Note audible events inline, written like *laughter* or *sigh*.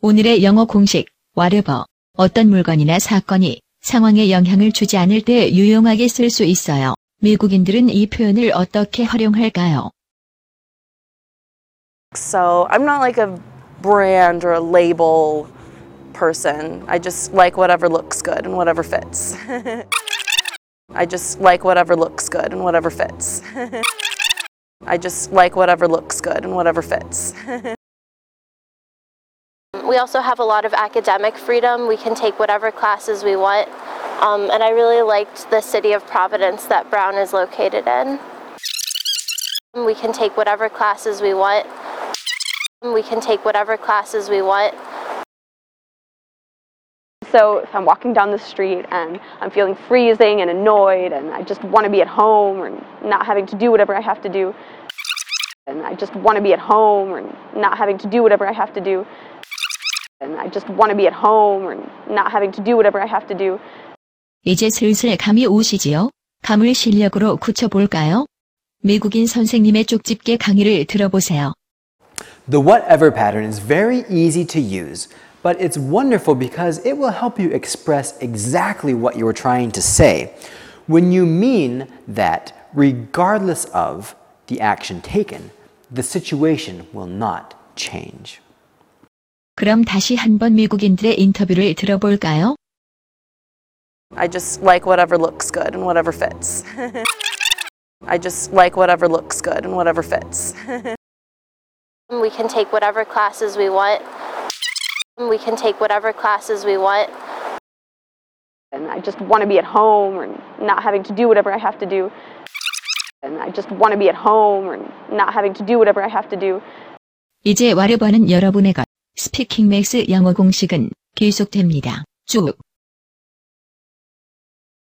오늘의 영어 공식, whatever. 어떤 물건이나 사건이 상황에 영향을 주지 않을 때 유용하게 쓸 수 있어요. 미국인들은 이 표현을 어떻게 활용할까요? So I'm not like a brand or a label person. I just like whatever looks good and whatever fits. *laughs* I just like whatever looks good and whatever fits. *laughs* I just like whatever looks good and whatever fits. *laughs* We also have a lot of academic freedom. We can take whatever classes we want. Um, and I really liked the city of Providence that Brown is located in. We can take whatever classes we want. We can take whatever classes we want. So if I'm walking down the street and I'm feeling freezing and annoyed and I just want to be at home or not having to do whatever I have to do, and I just want to be at home or not having to do whatever I have to do, and I just want to be at home or not having to do whatever I have to do, 이제 슬슬 감이 오시지요? 감을 실력으로 굳혀볼까요? 미국인 선생님의 쪽집게 강의를 들어보세요. The whatever pattern is very easy to use, but it's wonderful because it will help you express exactly what you are trying to say when you mean that regardless of the action taken, the situation will not change. 그럼 다시 한번 미국인들의 인터뷰를 들어볼까요? I just like whatever looks good and whatever fits. *laughs* I just like whatever looks good and whatever fits. *laughs* We can take whatever classes we want. *laughs* We can take whatever classes we want. and I just want to be at home or not having to do whatever I have to do, and I just want to be at home or not having to do whatever I have to do. 이제 와르버는 여러분의 것. 스피킹 맥스 영어 공식은 계속됩니다. 쭉.